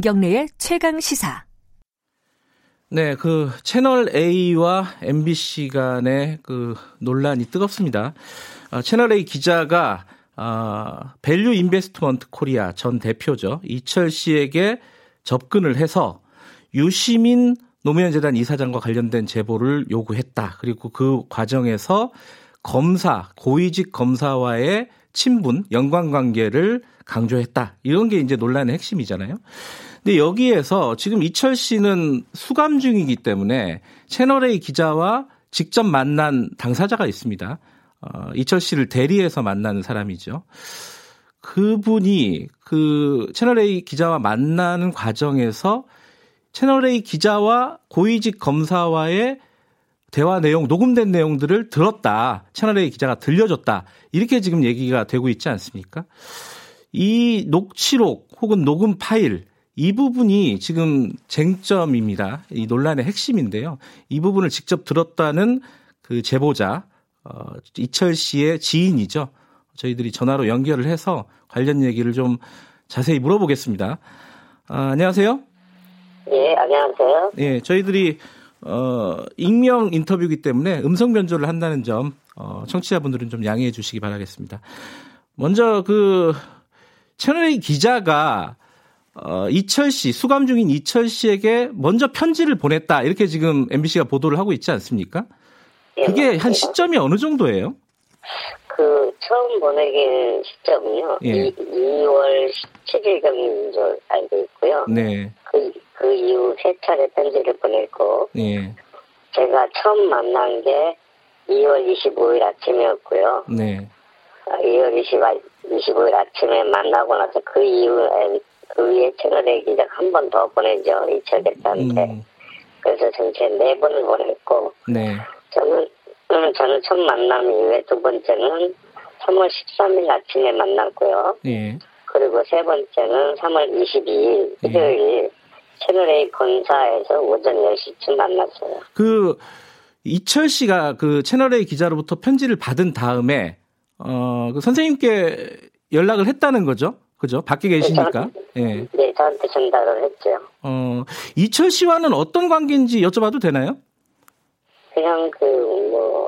김경래의 최강 시사. 네, 그 채널 A와 MBC 간의 그 논란이 뜨겁습니다. 아, 채널 A 기자가 아, 밸류 인베스트먼트 코리아 전 대표죠. 이철 씨에게 접근을 해서 유시민 노무현 재단 이사장과 관련된 제보를 요구했다. 그리고 그 과정에서 검사, 고위직 검사와의 친분, 연관 관계를 강조했다. 이런 게 이제 논란의 핵심이잖아요. 근데 여기에서 지금 이철 씨는 수감 중이기 때문에 채널A 기자와 직접 만난 당사자가 있습니다. 어, 이철 씨를 대리해서 만나는 사람이죠. 그분이 그 채널A 기자와 만나는 과정에서 채널A 기자와 고위직 검사와의 대화 내용, 녹음된 내용들을 들었다. 채널A 기자가 들려줬다. 이렇게 지금 얘기가 되고 있지 않습니까? 이 녹취록 혹은 녹음 파일, 이 부분이 지금 쟁점입니다. 이 논란의 핵심인데요. 이 부분을 직접 들었다는 그 제보자, 어, 이철 씨의 지인이죠. 저희들이 전화로 연결을 해서 관련 얘기를 좀 자세히 물어보겠습니다. 아, 안녕하세요. 예, 안녕하세요. 예, 저희들이 어, 익명 인터뷰이기 때문에 음성 변조를 한다는 점 어, 청취자분들은 좀 양해해 주시기 바라겠습니다. 먼저 그 채널A 기자가 어, 이철 씨 수감 중인 이철 씨에게 먼저 편지를 보냈다 이렇게 지금 MBC가 보도를 하고 있지 않습니까? 예, 그게 한 맞습니다. 시점이 어느 정도예요? 그 처음 보내긴 시점이요. 예. 이, 2월 17일경인 줄 알고 있고요. 네, 그, 그 이후 세 차례 편지를 보냈고 예, 제가 처음 만난 게 2월 25일 아침이었고요. 네, 아, 2월 20, 25일 아침에 만나고 나서 그 이후에 그 위에 채널에 기자 한번 더 보내죠. 이철 대표한테. 음, 그래서 전체 네 번을 보냈고 네, 저는 음, 저는 첫 만남 이후에 두 번째는 3월 13일 아침에 만났고요. 예, 그리고 세 번째는 3월 22일 일요일 채널A 본사에서 오전 10시쯤 만났어요. 그 이철 씨가 그 채널A 기자로부터 편지를 받은 다음에 어, 그 선생님께 연락을 했다는 거죠? 그죠? 밖에 계시니까. 예. 네, 저한테 전달을 했죠. 어, 이철 씨와는 어떤 관계인지 여쭤봐도 되나요? 그냥 그, 뭐,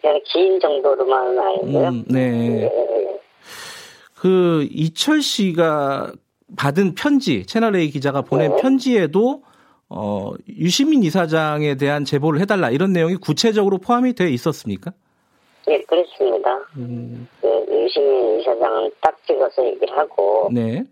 그냥 지인 정도로만 알고요. 음, 네. 예, 그 이철 씨가 받은 편지, 채널A 기자가 보낸 네. 편지에도 어, 유시민 이사장에 대한 제보를 해달라 이런 내용이 구체적으로 포함이 되어 있었습니까? 예, 그렇습니다. 음, 그 유시민 이사장은 딱 찍어서 얘기하고, 네,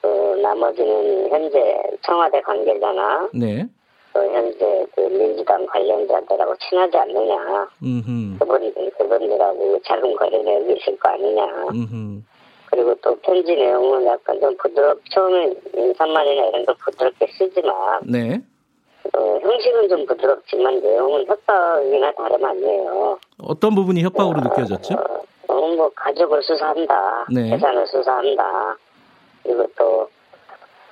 그 나머지는 현재 청와대 관계자나, 네, 또 현재 그 민주당 관련자들하고 친하지 않느냐. 음, 그분, 그분들하고 작은 거래 내역이 있을 거 아니냐. 음, 그리고 또 편지 내용은 약간 좀 부드럽, 처음에 인사말이나 이런 걸 부드럽게 쓰지만, 네. 어, 형식은 좀 부드럽지만 내용은 협박이나 다름 아니에요. 어떤 부분이 협박으로 느껴졌죠? 어, 어, 뭐, 가족을 수사한다. 네. 재산을 수사한다. 그리고 또,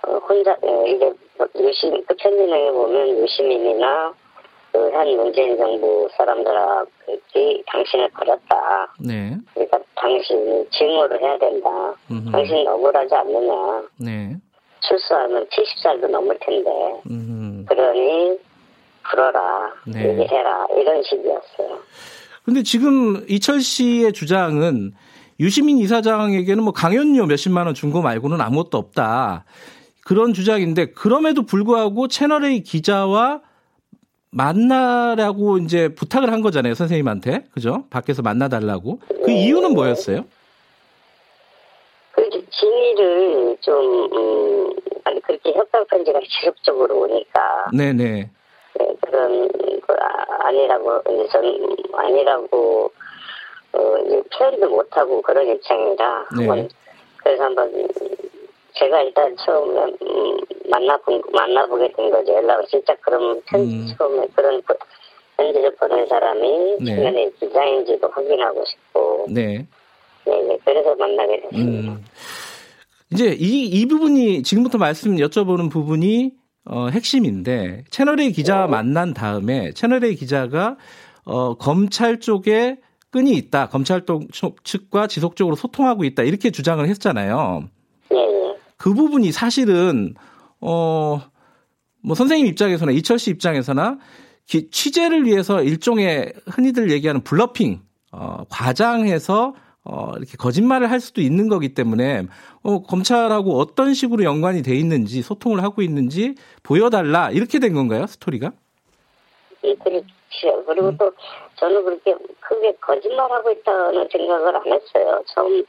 어, 혼자, 어, 이게, 뭐 유심, 그 편지 내용에 보면 유시민이나 그현 문재인 정부 사람들하고 당신을 버렸다. 네, 그러니까 당신이 증오를 해야 된다. 음흠. 당신 억울하지 않느냐. 네, 출소하면 70살도 넘을 텐데. 음. 그러니 풀어라. 네. 얘기해라. 이런 식이었어요. 근데 지금 이철 씨의 주장은 유시민 이사장에게는 뭐 강연료 몇십만 원 준 거 말고는 아무것도 없다. 그런 주장인데 그럼에도 불구하고 채널A 기자와 만나라고 이제 부탁을 한 거잖아요, 선생님한테. 그죠? 밖에서 만나달라고. 그 이유는 뭐였어요? 그 진위를 좀, 음, 그렇게 협박 편지가 지속적으로 오니까, 네네. 네, 그런, 그, 아, 아니라고, 저는 아니라고, 어, 표현도 못하고 그런 입장이라, 네. 한번, 그래서 한번, 제가 일단 처음에, 음, 만나본, 만나보게 된 거죠. 연락을 진짜 그런 편지, 음. 처음에 그런 보- 편지를 보낸 사람이 네. 최근에 기자인지도 확인하고 싶고, 네. 네, 네, 그래서 만나게 됐습니다. 음. 이제 이, 이 부분이 지금부터 말씀 여쭤보는 부분이 어, 핵심인데 채널A 기자와 만난 다음에 채널A 기자가 어, 검찰 쪽에 끈이 있다. 검찰 쪽 측과 지속적으로 소통하고 있다. 이렇게 주장을 했잖아요. 예, 예. 그 부분이 사실은 어 뭐 선생님 입장에서나 이철 씨 입장에서나 기, 취재를 위해서 일종의 흔히들 얘기하는 블러핑 어 과장해서 어 이렇게 거짓말을 할 수도 있는 거기 때문에 어 검찰하고 어떤 식으로 연관이 돼 있는지 소통을 하고 있는지 보여달라 이렇게 된 건가요 스토리가? 예, 그렇죠. 그리고 또 저는 그렇게 크게 거짓말하고 있다는 생각을 안 했어요. 처음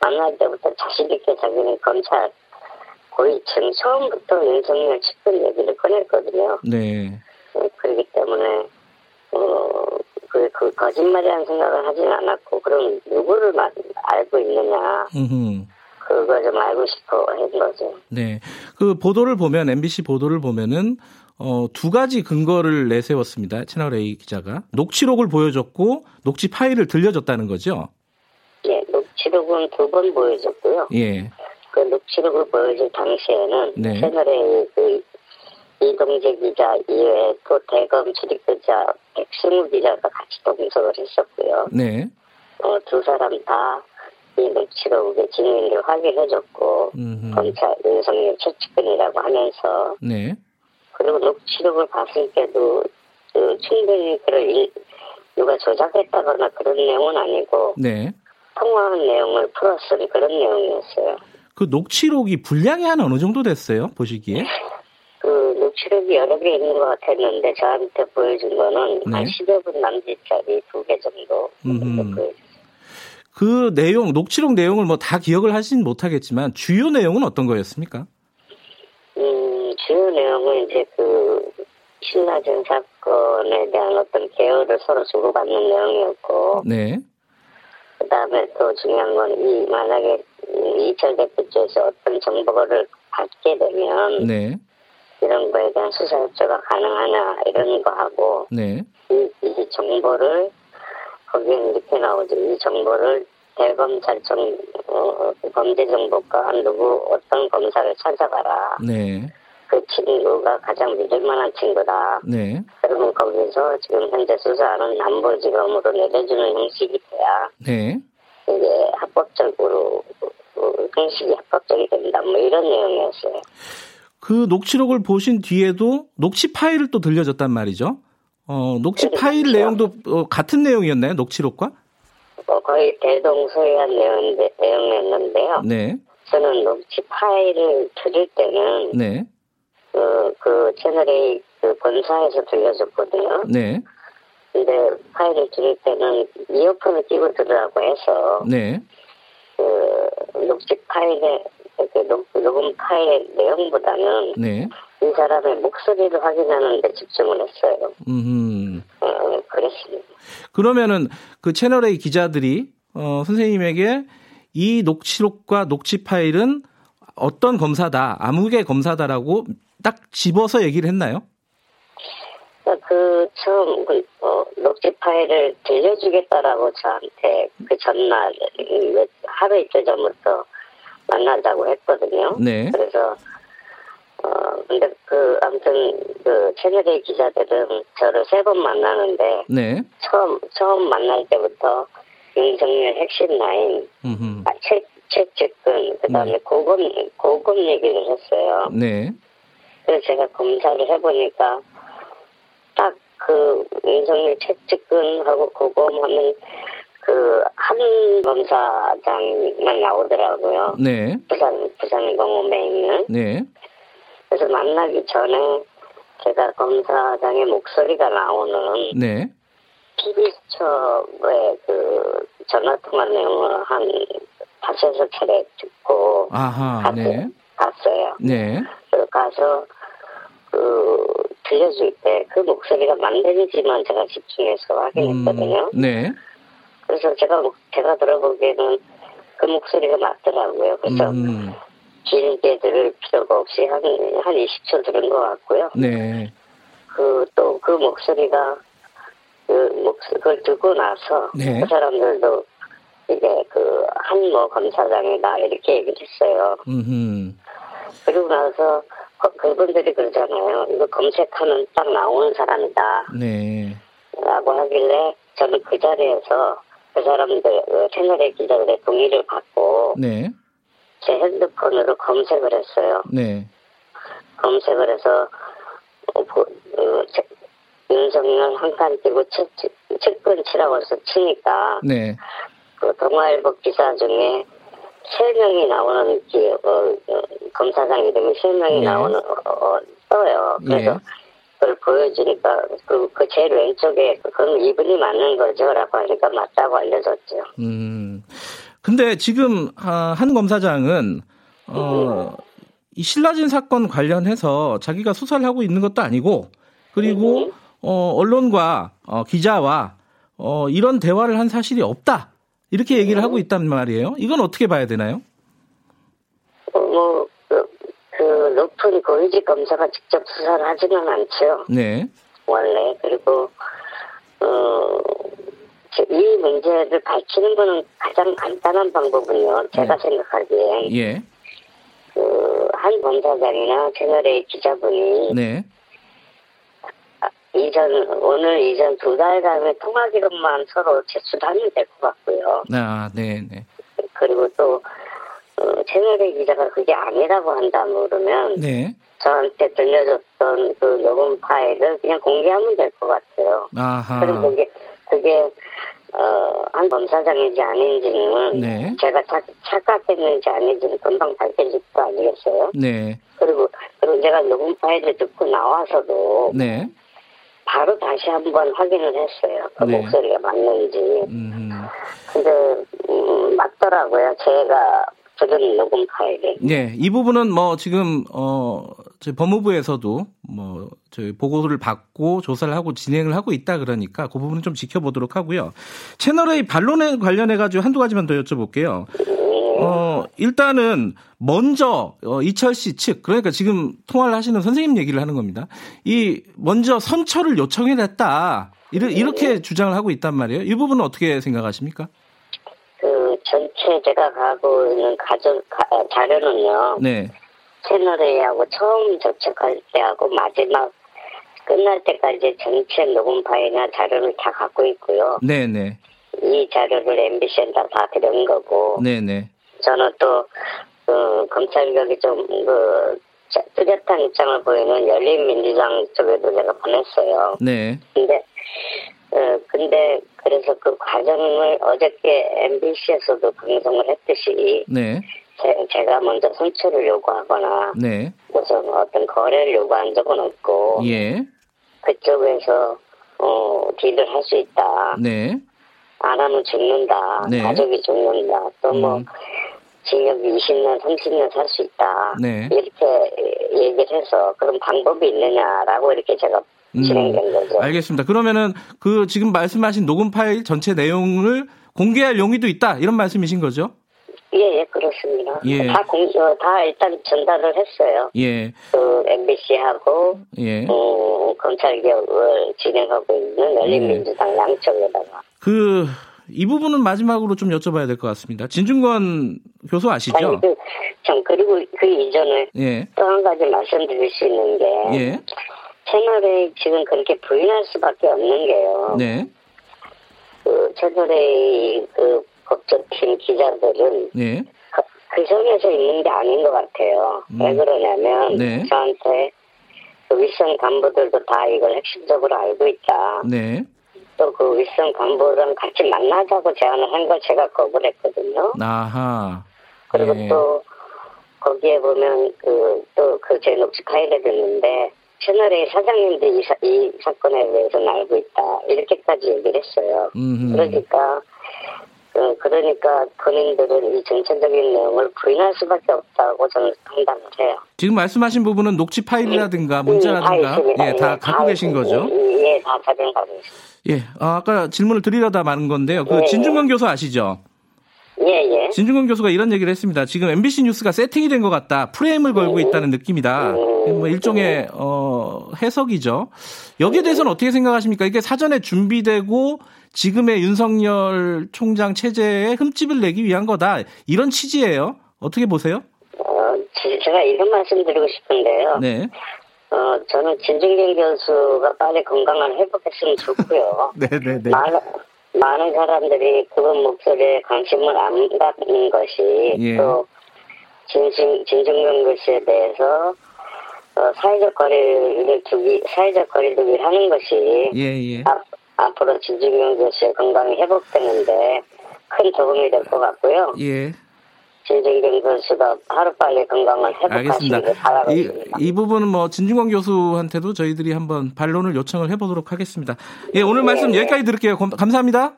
만날 때부터 자신 있게 자기는 검찰 고위층 처음부터 윤석열 측근 얘기를 꺼냈거든요. 네. 예, 그렇기 때문에 어, 그, 그 거짓말이라는 생각을 하진 않았고 그럼 누구를 마- 알고 있느냐 음흠. 그거 좀 알고 싶어 한 거죠. 네. 그 보도를 보면 MBC 보도를 보면은 어, 두 가지 근거를 내세웠습니다. 채널 A 기자가 녹취록을 보여줬고 녹취 파일을 들려줬다는 거죠. 예, 녹취록은 두 번 보여줬고요. 예. 그 녹취록을 보여줄 당시에는 네. 채널의 그 이동재 기자 이외에 또 대검 출입 기자 백승우 기자가 같이 동석을 했었고요. 네. 어, 두 사람 다 이 녹취록의 진위를 확인해줬고 음흠. 검찰 윤석열 최측근이라고 하면서 네. 그리고 녹취록을 봤을 때도 그 충분히 일- 누가 조작했다거나 그런 내용은 아니고 네. 통화한 내용을 풀었을 그런 내용이었어요. 그 녹취록이 분량이 한 어느 정도 됐어요? 보시기에? 그 녹취록이 여러 개 있는 것 같았는데 저한테 보여준 거는 네. 한 10여 분 남짓짜리 두 개 정도. 그 내용, 녹취록 내용을 뭐 다 기억을 하진 못하겠지만 주요 내용은 어떤 거였습니까? 음, 주요 내용은 이제 그 신라전 사건에 대한 어떤 개요를 서로 주고받는 내용이었고 네. 그 다음에 또 중요한 건 이 만약에 이 이철 대표 쪽에서 어떤 정보를 받게 되면 네. 이런 거에 대한 수사 협조가 가능하냐 이런 거 하고 네. 이, 이 정보를 거기에 이렇게 나오죠. 이 정보를 대검찰청 어, 범죄정보과 누구 어떤 검사를 찾아가라. 네. 그 친구가 가장 믿을만한 친구다. 네. 그러면 거기서 지금 현재 수사하는 남부지검으로 내려주는 형식이 돼야 네. 이게 합법적으로 어, 형식이 합법적이 된다. 뭐 이런 내용이었어요. 그 녹취록을 보신 뒤에도 녹취 파일을 또 들려줬단 말이죠. 어, 녹취 네, 파일 그렇죠. 내용도 어, 같은 내용이었나요? 녹취록과? 어, 거의 대동소이한 내용인데, 내용이었는데요. 네. 저는 녹취 파일을 들을 때는 네. 그, 그 채널A 그 본사에서 들려줬거든요. 네. 근데 파일을 들을 때는 이어폰을 끼고 들으라고 해서 네. 그 녹취 파일 의그 녹, 녹음 파일의 내용보다는 네. 이 사람의 목소리를 확인하는 데 집중을 했어요. 음. 어, 그랬습니다. 그러면은 그 채널 A 기자들이 어, 선생님에게 이 녹취록과 녹취 파일은 어떤 검사다, 아무개 검사다라고 딱 집어서 얘기를 했나요? 그 처음 그 어, 녹취 파일을 들려주겠다라고 저한테 그 전날 음, 하루 이틀 전부터 만나자고 했거든요. 네. 그래서 어 근데 그 아무튼 그 채널의 기자들은 저를 세 번 만나는데 네. 처음 처음 만날 때부터 윤석열 핵심 라인. 아, 최 최측근 그다음에 네. 고검 고검 얘기를 했어요. 네. 그래서 제가 검사를 해보니까 딱 그 윤석열 최측근하고 고검하면 그한 검사장만 나오더라고요. 네. 부산 부산 공업에 있는. 네. 그래서 만나기 전에 제가 검사장의 목소리가 나오는 네. TV수첩의 그 전화통화 내용을 한 다섯여 차례 듣고 아하. 갔어요. 네. 갔어요. 네. 그 가서 그 들려줄 때 그 목소리가 맞는지만 제가 집중해서 확인했거든요. 네. 그래서 제가 목- 제가 들어보기에는 그 목소리가 맞더라고요. 그래서 음. 길게 들을 필요가 없이 한, 한 20초 들은 것 같고요. 네. 그, 또 그 목소리가, 그 목소 그걸 듣고 나서, 네. 그 사람들도 이게 그, 한모 검사장이다, 이렇게 얘기를 했어요. 음흠. 그리고 나서, 거- 그분들이 그러잖아요. 이거 검색하면 딱 나오는 사람이다. 네. 라고 하길래, 저는 그 자리에서 그 사람들, 그 채널의 기자들의 동의를 받고, 네. 제 핸드폰으로 검색을 했어요. 네. 검색을 해서 어, 보- 어, 제- 윤석열 한칸 띄고 측, 측근 치라고 해서 치니까 네. 그 동아일보 기사 중에 세 명이 나오는 기 어, 어, 검사장 이름이 세 명이 네. 나오는 어, 어, 떠요. 그래서 예. 그걸 보여주니까 그, 그 제일 왼쪽에 그건 이분이 맞는 거죠라고 하니까 맞다고 알려줬죠. 음. 근데 지금 아, 한 검사장은 어, 이 신라진 사건 관련해서 자기가 수사를 하고 있는 것도 아니고 그리고 어, 언론과 어, 기자와 어, 이런 대화를 한 사실이 없다. 이렇게 얘기를 하고 있단 말이에요. 이건 어떻게 봐야 되나요? 어, 뭐, 높은 고위직 검사가 직접 수사를 하지는 않죠. 네. 원래. 그리고, 어, 저- 이 문제를 밝히는 거는 가장 간단한 방법은요. 제가 네. 생각하기엔, 예. 그, 한 검사장이나 채널의 기자분이 네. 아, 이전, 오늘 이전 두 달간의 통화 기록만 서로 제출하면 될 것 같고요. 아, 네, 네. 그리고 또, 어, 채널의 기자가 그게 아니라고 한다면 그러면, 네. 저한테 들려줬던 그 녹음 파일을 그냥 공개하면 될 것 같아요. 아하. 그럼 그게, 그게, 어, 한 검사장인지 아닌지는 네. 제가 착, 착각했는지 아닌지는 금방 밝혀질 거 아니겠어요? 네. 그리고, 그리고 제가 녹음 파일을 듣고 나와서도 네. 바로 다시 한번 확인을 했어요. 그 네. 목소리가 맞는지. 음. 근데, 음, 맞더라고요. 제가 들은 녹음 파일이. 네, 이 부분은 뭐 지금 어 저희 법무부에서도 뭐 저희 보고를 받고 조사를 하고 진행을 하고 있다 그러니까 그 부분은 좀 지켜보도록 하고요. 채널A 반론에 관련해 가지고 한두 가지만 더 여쭤볼게요. 어 일단은 먼저 어, 이철 씨 측 그러니까 지금 통화를 하시는 선생님 얘기를 하는 겁니다. 이 먼저 선처를 요청해냈다 이르- 이렇게 주장을 하고 있단 말이에요. 이 부분은 어떻게 생각하십니까? 그 전체 제가 가고 있는 가족 가- 자료는요. 네, 채널A하고 처음 접촉할 때하고 마지막 끝날 때까지 전체 녹음 파일이나 자료를 다 갖고 있고요. 네, 네, 이 자료를 MBC에다 다 드린 거고 네, 네, 저는 또 그, 검찰력이 좀 그, 뚜렷한 입장을 보이는 열린민주당 쪽에도 제가 보냈어요. 네, 근데 어, 근데 그래서 그 과정을 어저께 MBC에서도 방송을 했듯이 네, 제, 가 먼저 선처를 요구하거나 네, 무슨 어떤 거래를 요구한 적은 없고 예. 그쪽에서 어 딜을 할 수 있다. 네. 안 하면 죽는다. 네. 가족이 죽는다. 또뭐 음. 징역 20년, 30년 살 수 있다. 네. 이렇게 얘기를 해서 그런 방법이 있느냐라고 이렇게 제가 음, 진행된 거죠. 알겠습니다. 그러면은 그 지금 말씀하신 녹음 파일 전체 내용을 공개할 용의도 있다 이런 말씀이신 거죠? 예, 예, 그렇습니다. 예. 다 공, 어, 다 일단 전달을 했어요. 예, 그 MBC하고 예. 어, 검찰 개혁을 진행하고 있는 열린민주당 양쪽에다가 그 이 부분은 마지막으로 좀 여쭤봐야 될 것 같습니다. 진중권 교수 아시죠? 아니, 그, 참, 그리고 그 이전에 예, 또 한 가지 말씀드릴 수 있는 게, 예, 채널에 지금 그렇게 부인할 수밖에 없는 게요. 네, 그 채널의 그 법조팀 기자들은 네, 그, 그 점에서 있는 게 아닌 것 같아요. 왜 그러냐면, 네. 저한테 그 윗선 간부들도 다 이걸 핵심적으로 알고 있다. 네, 또 그 윗선 간부랑 같이 만나자고 제안을 한 걸 제가 거부했거든요. 아하. 그리고 예. 또 거기에 보면 그 또 그제 녹취 파일에 듣는데 채널의 사장님도 이, 사, 이 사건에 대해서는 알고 있다 이렇게까지 얘기를 했어요. 음흠. 그러니까 그, 그러니까 본인들은 이 전체적인 내용을 부인할 수밖에 없다고 저는 판단을 해요. 지금 말씀하신 부분은 녹취 파일이라든가 문자라든가 음, 다 있습니다. 예, 다 예, 갖고 계신 있- 거죠? 예, 예, 다 있습니다. 예, 아, 아까 질문을 드리려다 마는 건데요. 그 예, 진중권 교수 아시죠? 예, 예. 진중권 교수가 이런 얘기를 했습니다. 지금 MBC 뉴스가 세팅이 된 것 같다. 프레임을 걸고 있다는 느낌이다. 뭐 일종의 어, 해석이죠. 여기에 대해서는 어떻게 생각하십니까? 이게 사전에 준비되고 지금의 윤석열 총장 체제에 흠집을 내기 위한 거다. 이런 취지예요. 어떻게 보세요? 어, 지- 제가 이런 말씀 드리고 싶은데요. 네. 어, 저는 진중경 교수가 빨리 건강을 회복했으면 좋고요. 네, 네, 네. 많은, 많은 사람들이 그분 목소리에 관심을 안 갖는 것이 예. 또 진심, 진중명 교수에 대해서 어, 사회적 거리를 두기, 사회적 거리두기를 하는 것이 예, 예. 앞, 앞으로 진중명 교수의 건강이 회복되는데 큰 도움이 될 것 같고요. 예. 진중권 교수가 하루빨리 건강을. 회복하시길 바라고 이. 이 부분은 뭐 진중권 교수한테도 저희들이 한번 반론을 요청을 해보도록 하겠습니다. 예, 오늘 말씀 네. 여기까지 들을게요. 고- 감사합니다.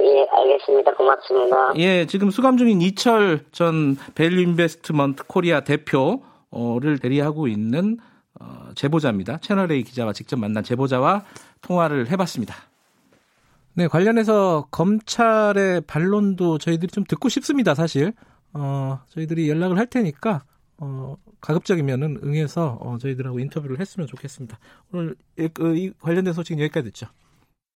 예, 알겠습니다. 고맙습니다. 예, 지금 수감 중인 이철 전 밸류 인베스트먼트 코리아 대표를 대리하고 있는 어, 제보자입니다. 채널A 기자와 직접 만난 제보자와 통화를 해봤습니다. 네, 관련해서 검찰의 반론도 저희들이 좀 듣고 싶습니다, 사실. 어, 저희들이 연락을 할 테니까, 어, 가급적이면은 응해서 어, 저희들하고 인터뷰를 했으면 좋겠습니다. 오늘 이, 그, 이 관련된 소식은 여기까지 듣죠.